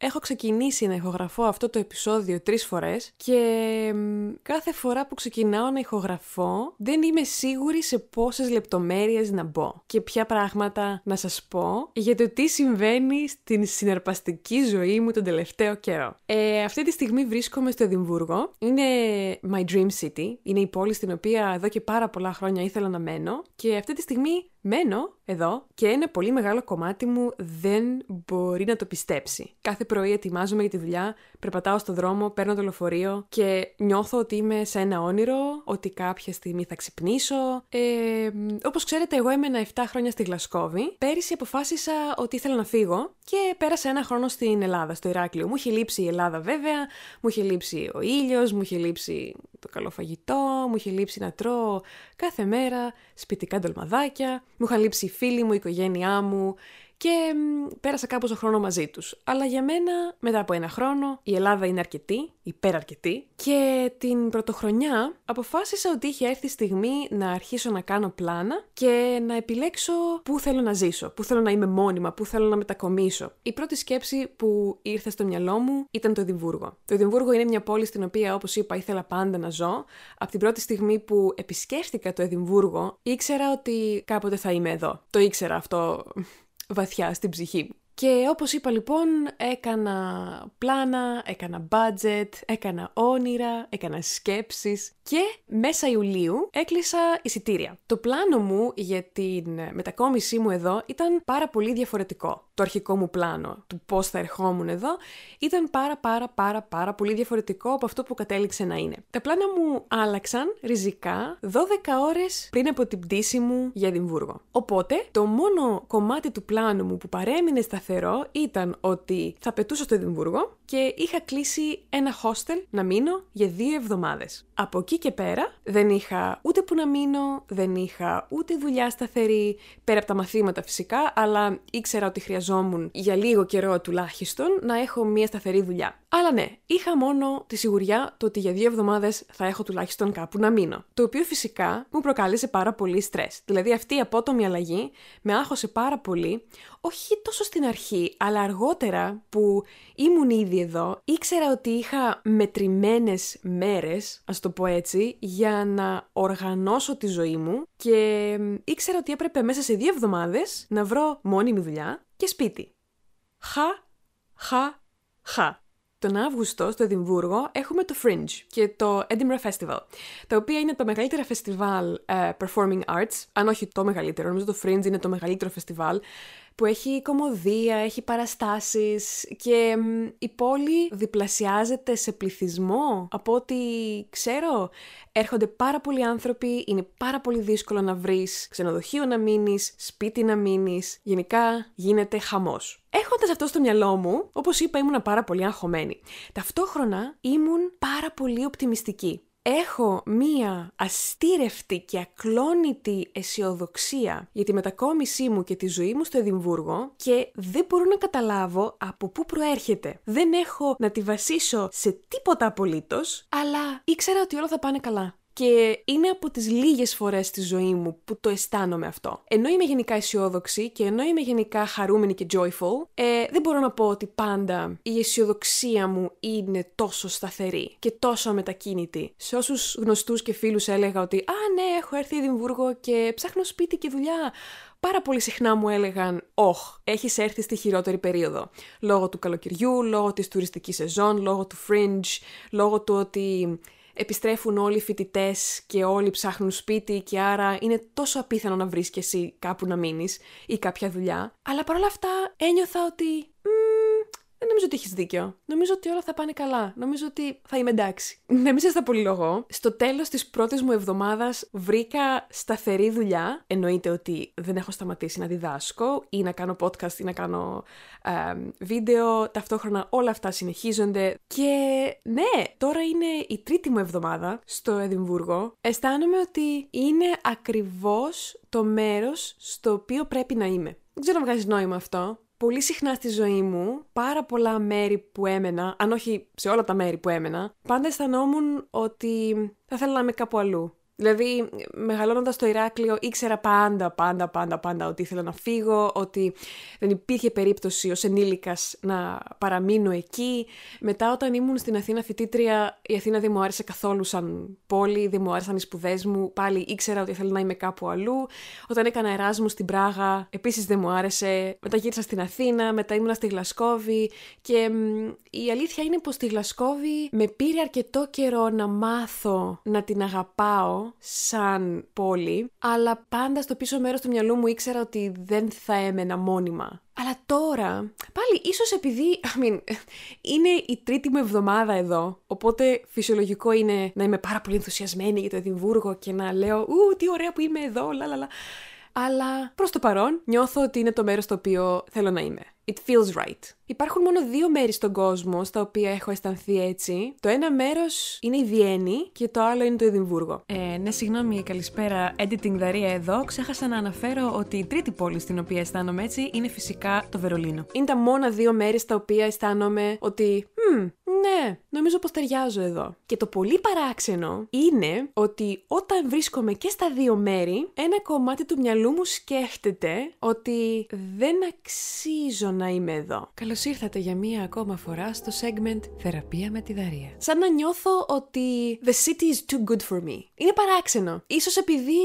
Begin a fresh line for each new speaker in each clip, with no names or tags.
έχω ξεκινήσει να ηχογραφώ αυτό το επεισόδιο τρεις φορές και κάθε φορά που ξεκινάω να ηχογραφώ δεν είμαι σίγουρη σε πόσες λεπτομέρειες να μπω και ποια πράγματα να σας πω για το τι συμβαίνει στην συναρπαστική ζωή μου τον τελευταίο καιρό. Ε, αυτή τη στιγμή βρίσκομαι στο Εδιμβούργο. Είναι my dream city. Είναι η πόλη στην οποία εδώ και πάρα πολλά χρόνια ήθελα να μένω και αυτή τη στιγμή Μένω εδώ και ένα πολύ μεγάλο κομμάτι μου δεν μπορεί να το πιστέψει. Κάθε πρωί ετοιμάζομαι για τη δουλειά, περπατάω στο δρόμο, παίρνω το λεωφορείο και νιώθω ότι είμαι σε ένα όνειρο, ότι κάποια στιγμή θα ξυπνήσω. Ε, όπως ξέρετε, εγώ έμενα 7 χρόνια στη Γλασκόβη. Πέρυσι αποφάσισα ότι ήθελα να φύγω και πέρασα ένα χρόνο στην Ελλάδα, στο Ηράκλειο. Μου είχε λείψει η Ελλάδα βέβαια, μου είχε λείψει ο ήλιος, μου είχε λείψει το καλό φαγητό, μου είχε λείψει να τρώω κάθε μέρα σπιτικά ντολμαδάκια, μου είχαν λείψει οι φίλοι μου, η οικογένειά μου και πέρασα κάπως χρόνο μαζί τους. Αλλά για μένα, μετά από ένα χρόνο, η Ελλάδα είναι αρκετή, υπεραρκετή και την πρωτοχρονιά αποφάσισα ότι είχε έρθει η στιγμή να αρχίσω να κάνω πλάνα και να επιλέξω πού θέλω να ζήσω, πού θέλω να είμαι μόνιμα, πού θέλω να μετακομίσω. Η πρώτη σκέψη που ήρθε στο μυαλό μου ήταν το Εδιμβούργο. Το Εδιμβούργο είναι μια πόλη στην οποία, όπως είπα, ήθελα πάντα να ζω. Από την πρώτη στιγμή που επισκέφτηκα το Εδιμβούργο, ήξερα ότι κάποτε θα είμαι εδώ. Το ήξερα αυτό βαθιά στην ψυχή μου. Και όπως είπα λοιπόν, έκανα πλάνα, έκανα budget, έκανα όνειρα, έκανα σκέψεις και μέσα Ιουλίου έκλεισα εισιτήρια. Το πλάνο μου για την μετακόμισή μου εδώ ήταν πάρα πολύ διαφορετικό. Το αρχικό μου πλάνο του πώς θα ερχόμουν εδώ ήταν πάρα πάρα πάρα πάρα πολύ διαφορετικό από αυτό που κατέληξε να είναι. Τα πλάνα μου άλλαξαν ριζικά 12 ώρες πριν από την πτήση μου για Εδιμβούργο. Οπότε το μόνο κομμάτι του πλάνου μου που παρέμεινε σταθερό ήταν ότι θα πετούσα στο Εδιμβούργο και είχα κλείσει ένα hostel να μείνω για δύο εβδομάδες. Από εκεί και πέρα δεν είχα ούτε που να μείνω, δεν είχα ούτε δουλειά σταθερή, πέρα από τα μαθήματα φυσικά, αλλά ήξερα ότι χρειαζόμουν για λίγο καιρό τουλάχιστον να έχω μια σταθερή δουλειά. Αλλά ναι, είχα μόνο τη σιγουριά το ότι για δύο εβδομάδες θα έχω τουλάχιστον κάπου να μείνω. Το οποίο φυσικά μου προκάλεσε πάρα πολύ στρε. Δηλαδή αυτή η απότομη αλλαγή με άγχωσε πάρα πολύ, όχι τόσο στην αρχή, αλλά αργότερα που ήμουν ήδη εδώ, ήξερα ότι είχα μετρημένες μέρες, ας το πω έτσι, για να οργανώσω τη ζωή μου και ήξερα ότι έπρεπε μέσα σε δύο εβδομάδες να βρω μόνιμη δουλειά και σπίτι. Χα, χα, χα τον Αύγουστο στο Εδιμβούργο έχουμε το Fringe και το Edinburgh Festival, τα οποία είναι τα μεγαλύτερα φεστιβάλ uh, performing arts, αν όχι το μεγαλύτερο, νομίζω το Fringe είναι το μεγαλύτερο φεστιβάλ, που έχει κομμωδία, έχει παραστάσεις και η πόλη διπλασιάζεται σε πληθυσμό. Από ό,τι ξέρω, έρχονται πάρα πολλοί άνθρωποι, είναι πάρα πολύ δύσκολο να βρεις ξενοδοχείο να μείνεις, σπίτι να μείνεις, γενικά γίνεται χαμός. Έχοντας αυτό στο μυαλό μου, όπως είπα, ήμουν πάρα πολύ αγχωμένη. Ταυτόχρονα ήμουν πάρα πολύ οπτιμιστική έχω μία αστήρευτη και ακλόνητη αισιοδοξία για τη μετακόμισή μου και τη ζωή μου στο Εδιμβούργο και δεν μπορώ να καταλάβω από πού προέρχεται. Δεν έχω να τη βασίσω σε τίποτα απολύτως, αλλά ήξερα ότι όλα θα πάνε καλά και είναι από τις λίγες φορές στη ζωή μου που το αισθάνομαι αυτό. Ενώ είμαι γενικά αισιόδοξη και ενώ είμαι γενικά χαρούμενη και joyful, ε, δεν μπορώ να πω ότι πάντα η αισιοδοξία μου είναι τόσο σταθερή και τόσο μετακίνητη. Σε όσους γνωστούς και φίλους έλεγα ότι «Α, ναι, έχω έρθει Εδιμβούργο και ψάχνω σπίτι και δουλειά», πάρα πολύ συχνά μου έλεγαν «Όχ, έχεις έρθει στη χειρότερη περίοδο». Λόγω του καλοκαιριού, λόγω της τουριστικής σεζόν, λόγω του fringe, λόγω του ότι επιστρέφουν όλοι οι φοιτητές και όλοι ψάχνουν σπίτι και άρα είναι τόσο απίθανο να βρεις και εσύ κάπου να μείνεις ή κάποια δουλειά. Αλλά παρόλα αυτά ένιωθα ότι δεν νομίζω ότι έχεις δίκιο. Νομίζω ότι όλα θα πάνε καλά. Νομίζω ότι θα είμαι εντάξει. Να μην σας τα πολυλογώ. Στο τέλος της πρώτης μου εβδομάδας βρήκα σταθερή δουλειά. Εννοείται ότι δεν έχω σταματήσει να διδάσκω ή να κάνω podcast ή να κάνω βίντεο. Ταυτόχρονα όλα αυτά συνεχίζονται. Και ναι, τώρα είναι η τρίτη μου εβδομάδα στο Εδιμβούργο. Αισθάνομαι ότι είναι ακριβώς το μέρος στο οποίο πρέπει να είμαι. Δεν ξέρω αν βγάζεις νόημα αυτό πολύ συχνά στη ζωή μου, πάρα πολλά μέρη που έμενα, αν όχι σε όλα τα μέρη που έμενα, πάντα αισθανόμουν ότι θα ήθελα να είμαι κάπου αλλού. Δηλαδή, μεγαλώνοντας στο Ηράκλειο, ήξερα πάντα, πάντα, πάντα, πάντα ότι ήθελα να φύγω, ότι δεν υπήρχε περίπτωση ως ενήλικας να παραμείνω εκεί. Μετά, όταν ήμουν στην Αθήνα φοιτήτρια, η Αθήνα δεν μου άρεσε καθόλου σαν πόλη, δεν μου άρεσαν οι σπουδές μου. Πάλι ήξερα ότι ήθελα να είμαι κάπου αλλού. Όταν έκανα Εράσμους στην Πράγα, επίσης δεν μου άρεσε. Μετά γύρισα στην Αθήνα, μετά ήμουνα στη Γλασκόβη. Και η αλήθεια είναι πως στη Γλασκόβη με πήρε αρκετό καιρό να μάθω να την αγαπάω σαν πόλη, αλλά πάντα στο πίσω μέρος του μυαλού μου ήξερα ότι δεν θα έμενα μόνιμα. Αλλά τώρα, πάλι ίσως επειδή, I mean, είναι η τρίτη μου εβδομάδα εδώ, οπότε φυσιολογικό είναι να είμαι πάρα πολύ ενθουσιασμένη για το Εδιμβούργο και να λέω «Ου, τι ωραία που είμαι εδώ, λαλαλα». Αλλά προς το παρόν νιώθω ότι είναι το μέρος στο οποίο θέλω να είμαι. It feels right. Υπάρχουν μόνο δύο μέρη στον κόσμο στα οποία έχω αισθανθεί έτσι. Το ένα μέρος είναι η Βιέννη και το άλλο είναι το Εδιμβούργο. Ε, ναι, συγγνώμη, καλησπέρα. Editing Δαρία εδώ. Ξέχασα να αναφέρω ότι η τρίτη πόλη στην οποία αισθάνομαι έτσι είναι φυσικά το Βερολίνο. Είναι τα μόνα δύο μέρη στα οποία αισθάνομαι ότι. Hm, ναι, νομίζω πως ταιριάζω εδώ. Και το πολύ παράξενο είναι ότι όταν βρίσκομαι και στα δύο μέρη, ένα κομμάτι του μυαλού μου σκέφτεται ότι δεν αξίζω να είμαι εδώ. Καλώς ήρθατε για μία ακόμα φορά στο segment Θεραπεία με τη Δαρία. Σαν να νιώθω ότι the city is too good for me. Είναι παράξενο. Ίσως επειδή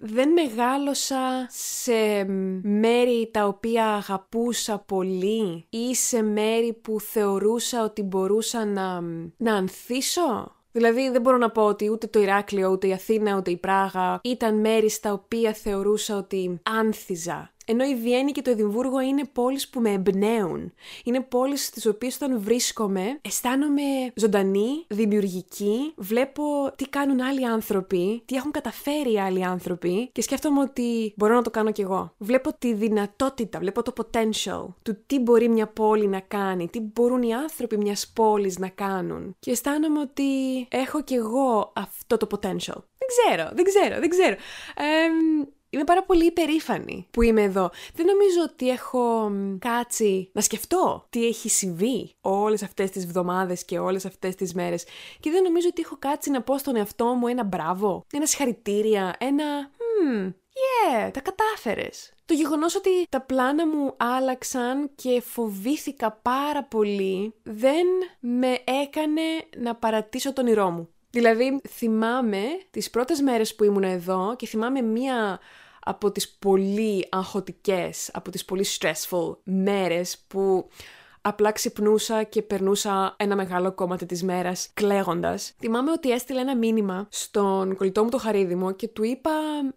δεν μεγάλωσα σε μέρη τα οποία αγαπούσα πολύ ή σε μέρη που θεωρούσα ότι μπορούσα να, να ανθίσω. Δηλαδή δεν μπορώ να πω ότι ούτε το Ηράκλειο, ούτε η Αθήνα, ούτε η Πράγα ήταν μέρη στα οποία θεωρούσα ότι άνθιζα ενώ η Βιέννη και το Εδιμβούργο είναι πόλεις που με εμπνέουν. Είναι πόλεις στις οποίες όταν βρίσκομαι αισθάνομαι ζωντανή, δημιουργική, βλέπω τι κάνουν άλλοι άνθρωποι, τι έχουν καταφέρει άλλοι άνθρωποι και σκέφτομαι ότι μπορώ να το κάνω κι εγώ. Βλέπω τη δυνατότητα, βλέπω το potential του τι μπορεί μια πόλη να κάνει, τι μπορούν οι άνθρωποι μιας πόλης να κάνουν. Και αισθάνομαι ότι έχω κι εγώ αυτό το potential. Δεν ξέρω, δεν ξέρω, δεν ξέρω. Ε, Είμαι πάρα πολύ υπερήφανη που είμαι εδώ. Δεν νομίζω ότι έχω κάτσει να σκεφτώ τι έχει συμβεί όλες αυτές τις βδομάδες και όλες αυτές τις μέρες και δεν νομίζω ότι έχω κάτσει να πω στον εαυτό μου ένα μπράβο, ένα συγχαρητήρια, ένα «Hm, yeah, τα κατάφερες». Το γεγονός ότι τα πλάνα μου άλλαξαν και φοβήθηκα πάρα πολύ δεν με έκανε να παρατήσω τον όνειρό μου. Δηλαδή, θυμάμαι τις πρώτες μέρες που ήμουν εδώ και θυμάμαι μία από τις πολύ αγχωτικές, από τις πολύ stressful μέρες που Απλά ξυπνούσα και περνούσα ένα μεγάλο κομμάτι της μέρας κλαίγοντας. Θυμάμαι ότι έστειλε ένα μήνυμα στον κολλητό μου το Χαρίδημο και του είπα: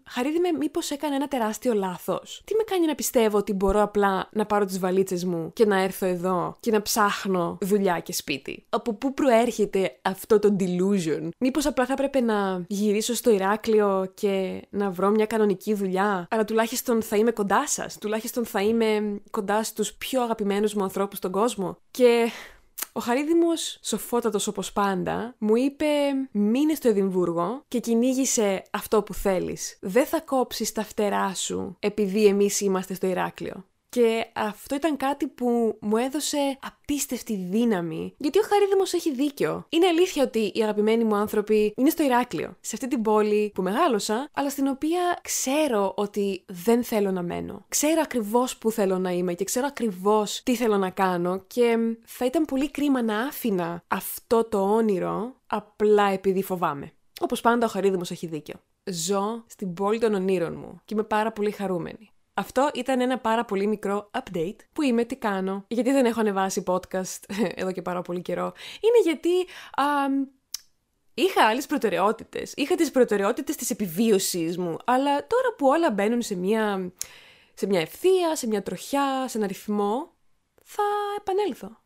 Χαρίδημε, μήπως έκανε ένα τεράστιο λάθος. Τι με κάνει να πιστεύω ότι μπορώ απλά να πάρω τις βαλίτσες μου και να έρθω εδώ και να ψάχνω δουλειά και σπίτι; Από πού προέρχεται αυτό το delusion; Μήπως απλά θα έπρεπε να γυρίσω στο Ηράκλειο και να βρω μια κανονική δουλειά; Αλλά τουλάχιστον θα είμαι κοντά σας. Τουλάχιστον θα είμαι κοντά στους πιο αγαπημένους μου ανθρώπους στον κόσμο. Και ο Χαρίδημος, σοφότατος όπως πάντα, μου είπε μείνε στο Εδιμβούργο και κυνήγησε αυτό που θέλεις. Δεν θα κόψεις τα φτερά σου επειδή εμείς είμαστε στο Ηράκλειο. Και αυτό ήταν κάτι που μου έδωσε απίστευτη δύναμη. Γιατί ο Χαρίδημος έχει δίκιο. Είναι αλήθεια ότι οι αγαπημένοι μου άνθρωποι είναι στο Ηράκλειο. Σε αυτή την πόλη που μεγάλωσα, αλλά στην οποία ξέρω ότι δεν θέλω να μένω. Ξέρω ακριβώς που θέλω να είμαι και ξέρω ακριβώς τι θέλω να κάνω και θα ήταν πολύ κρίμα να άφηνα αυτό το όνειρο απλά επειδή φοβάμαι. Όπως πάντα ο Χαρίδημος έχει δίκιο. Ζω στην πόλη των ονείρων μου και είμαι πάρα πολύ χαρούμενη. Αυτό ήταν ένα πάρα πολύ μικρό update που είμαι, τι κάνω, γιατί δεν έχω ανεβάσει podcast εδώ και πάρα πολύ καιρό. Είναι γιατί α, είχα άλλες προτεραιότητες. Είχα τις προτεραιότητες της επιβίωσης μου, αλλά τώρα που όλα μπαίνουν σε μια, σε μια ευθεία, σε μια τροχιά, σε ένα ρυθμό, θα επανέλθω.